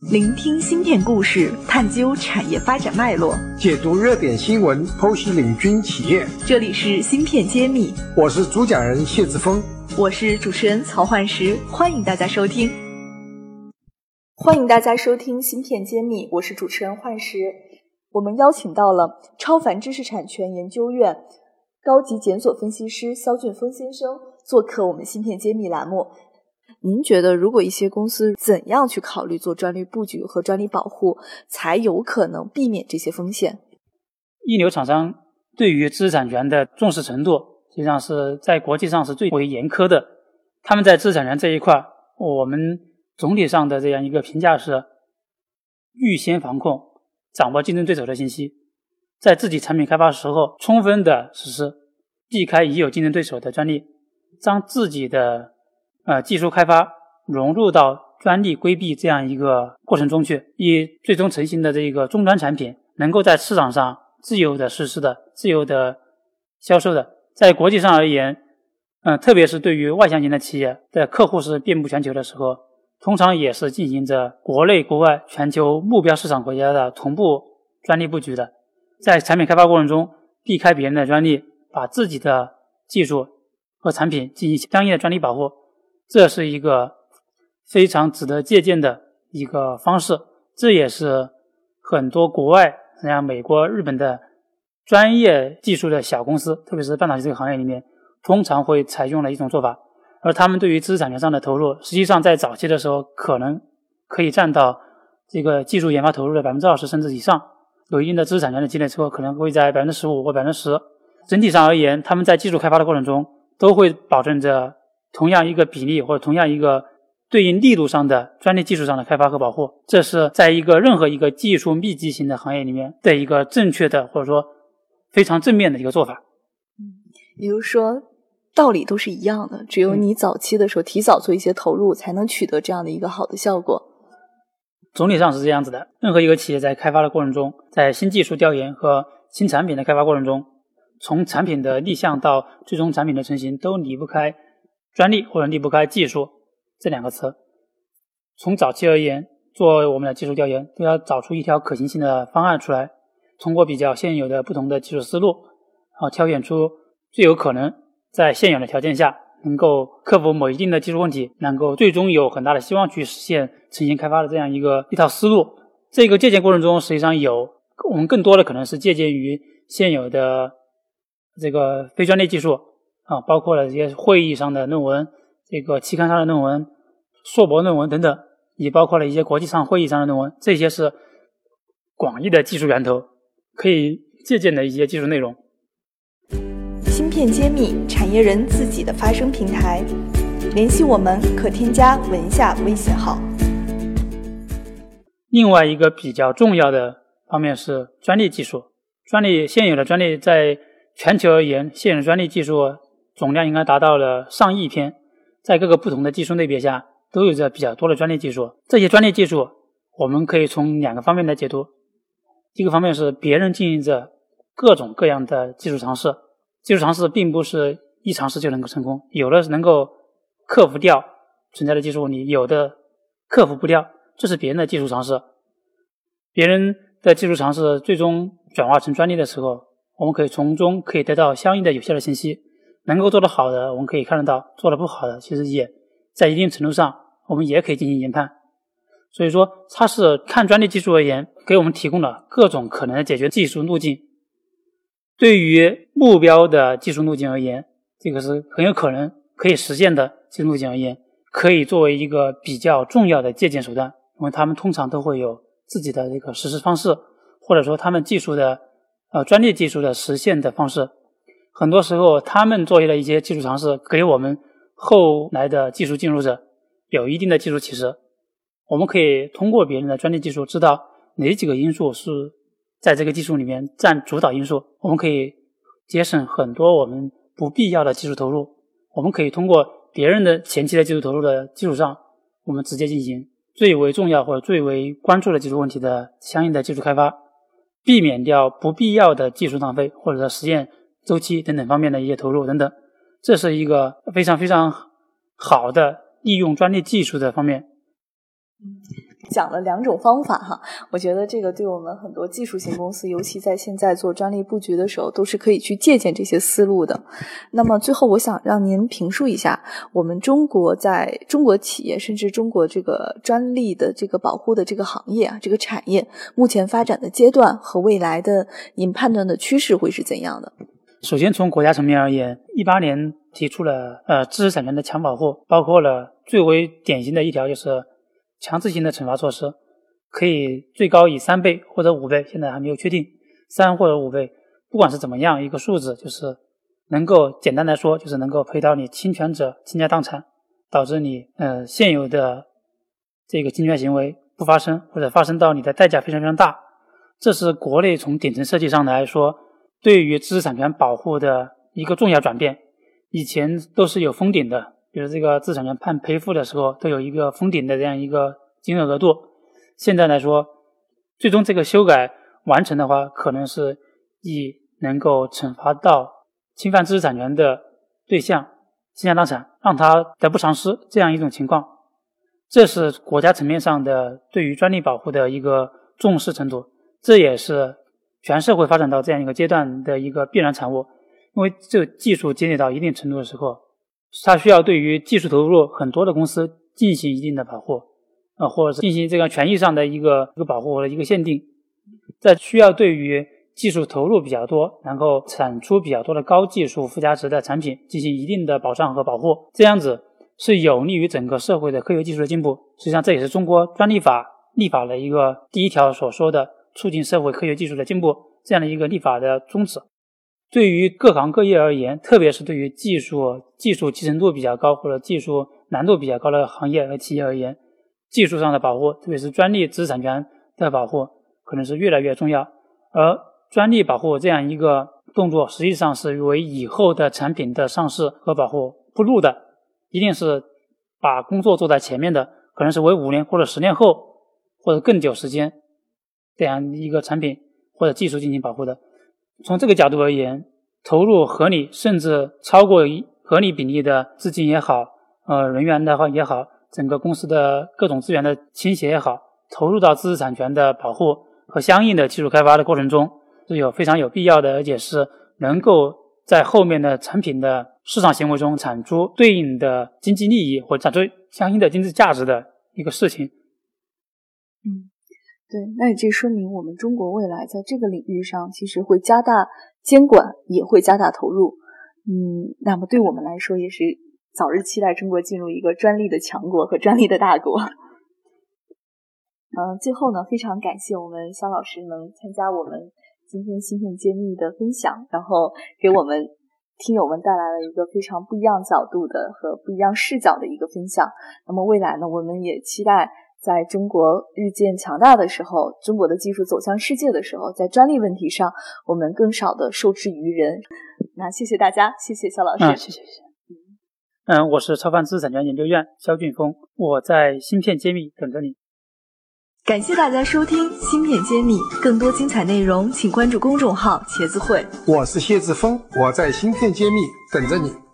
聆听芯片故事，探究产业发展脉络，解读热点新闻，剖析领军企业。这里是芯片揭秘，我是主讲人谢志峰，我是主持人曹焕石，欢迎大家收听。欢迎大家收听芯片揭秘，我是主持人焕石。我们邀请到了超凡知识产权研究院高级检索分析师肖俊峰先生做客我们芯片揭秘栏目。您觉得，如果一些公司怎样去考虑做专利布局和专利保护，才有可能避免这些风险？一流厂商对于知识产权的重视程度，实际上是在国际上是最为严苛的。他们在知识产权这一块，我们总体上的这样一个评价是：预先防控，掌握竞争对手的信息，在自己产品开发时候充分的实施，避开已有竞争对手的专利，将自己的。呃，技术开发融入到专利规避这样一个过程中去，以最终成型的这一个终端产品能够在市场上自由的实施的、自由的销售的。在国际上而言，嗯，特别是对于外向型的企业的客户是遍布全球的时候，通常也是进行着国内、国外、全球目标市场国家的同步专利布局的。在产品开发过程中，避开别人的专利，把自己的技术和产品进行相应的专利保护。这是一个非常值得借鉴的一个方式，这也是很多国外像美国、日本的专业技术的小公司，特别是半导体这个行业里面，通常会采用的一种做法。而他们对于知识产权上的投入，实际上在早期的时候，可能可以占到这个技术研发投入的百分之二十甚至以上。有一定的知识产权的积累之后，可能会在百分之十五或百分之十。整体上而言，他们在技术开发的过程中，都会保证着。同样一个比例或者同样一个对应力度上的专利技术上的开发和保护，这是在一个任何一个技术密集型的行业里面的一个正确的或者说非常正面的一个做法。嗯，也就是说道理都是一样的，只有你早期的时候提早做一些投入，才能取得这样的一个好的效果。总体上是这样子的，任何一个企业在开发的过程中，在新技术调研和新产品的开发过程中，从产品的立项到最终产品的成型，都离不开。专利或者离不开技术这两个词。从早期而言，做我们的技术调研，都要找出一条可行性的方案出来，通过比较现有的不同的技术思路，然后挑选出最有可能在现有的条件下能够克服某一定的技术问题，能够最终有很大的希望去实现成型开发的这样一个一套思路。这个借鉴过程中，实际上有我们更多的可能是借鉴于现有的这个非专利技术。啊，包括了这些会议上的论文、这个期刊上的论文、硕博论文等等，也包括了一些国际上会议上的论文，这些是广义的技术源头，可以借鉴的一些技术内容。芯片揭秘，产业人自己的发声平台，联系我们可添加文下微信号。另外一个比较重要的方面是专利技术，专利现有的专利在全球而言，现有的专利技术。总量应该达到了上亿篇，在各个不同的技术类别下，都有着比较多的专利技术。这些专利技术，我们可以从两个方面来解读。一个方面是别人经营着各种各样的技术尝试，技术尝试并不是一尝试就能够成功，有的能够克服掉存在的技术问题，有的克服不掉，这是别人的技术尝试。别人的技术尝试最终转化成专利的时候，我们可以从中可以得到相应的有效的信息。能够做得好的，我们可以看得到；做得不好的，其实也在一定程度上，我们也可以进行研判。所以说，它是看专利技术而言，给我们提供了各种可能的解决技术路径。对于目标的技术路径而言，这个是很有可能可以实现的技术路径而言，可以作为一个比较重要的借鉴手段，因为他们通常都会有自己的这个实施方式，或者说他们技术的呃专利技术的实现的方式。很多时候，他们做的一些技术尝试，给我们后来的技术进入者有一定的技术启示。我们可以通过别人的专利技术，知道哪几个因素是在这个技术里面占主导因素。我们可以节省很多我们不必要的技术投入。我们可以通过别人的前期的技术投入的基础上，我们直接进行最为重要或者最为关注的技术问题的相应的技术开发，避免掉不必要的技术浪费或者说实验。周期等等方面的一些投入等等，这是一个非常非常好的利用专利技术的方面。讲了两种方法哈，我觉得这个对我们很多技术型公司，尤其在现在做专利布局的时候，都是可以去借鉴这些思路的。那么最后，我想让您评述一下，我们中国在中国企业，甚至中国这个专利的这个保护的这个行业啊，这个产业目前发展的阶段和未来的您判断的趋势会是怎样的？首先从国家层面而言，一八年提出了呃知识产权的强保护，包括了最为典型的一条就是。强制性的惩罚措施可以最高以三倍或者五倍，现在还没有确定，三或者五倍，不管是怎么样一个数字，就是能够简单来说，就是能够赔到你侵权者倾家荡产，导致你呃现有的这个侵权行为不发生，或者发生到你的代价非常非常大。这是国内从顶层设计上来说，对于知识产权保护的一个重要转变。以前都是有封顶的。比如这个知识产权判赔付的时候，都有一个封顶的这样一个金额额度。现在来说，最终这个修改完成的话，可能是以能够惩罚到侵犯知识产权的对象倾家荡产，让他得不偿失这样一种情况。这是国家层面上的对于专利保护的一个重视程度，这也是全社会发展到这样一个阶段的一个必然产物。因为这个技术积累到一定程度的时候。它需要对于技术投入很多的公司进行一定的保护，啊，或者是进行这个权益上的一个一个保护或者一个限定，在需要对于技术投入比较多，然后产出比较多的高技术附加值的产品进行一定的保障和保护，这样子是有利于整个社会的科学技术的进步。实际上，这也是中国专利法立法的一个第一条所说的促进社会科学技术的进步这样的一个立法的宗旨。对于各行各业而言，特别是对于技术技术集成度比较高或者技术难度比较高的行业和企业而言，技术上的保护，特别是专利知识产权的保护，可能是越来越重要。而专利保护这样一个动作，实际上是为以后的产品的上市和保护铺路的，一定是把工作做在前面的，可能是为五年或者十年后或者更久时间这样一个产品或者技术进行保护的。从这个角度而言，投入合理甚至超过合理比例的资金也好，呃，人员的话也好，整个公司的各种资源的倾斜也好，投入到知识产权的保护和相应的技术开发的过程中，是有非常有必要的，而且是能够在后面的产品的市场行为中产出对应的经济利益或产出相应的经济价值的一个事情。嗯。对，那也这说明我们中国未来在这个领域上其实会加大监管，也会加大投入。嗯，那么对我们来说也是早日期待中国进入一个专利的强国和专利的大国。嗯，最后呢，非常感谢我们肖老师能参加我们今天芯片揭秘的分享，然后给我们听友们带来了一个非常不一样角度的和不一样视角的一个分享。那么未来呢，我们也期待。在中国日渐强大的时候，中国的技术走向世界的时候，在专利问题上，我们更少的受制于人。那谢谢大家，谢谢肖老师，谢谢谢谢。嗯，我是超凡知识产权研究院肖俊峰，我在芯片揭秘等着你。感谢大家收听芯片揭秘，更多精彩内容请关注公众号茄子会。我是谢志峰，我在芯片揭秘等着你。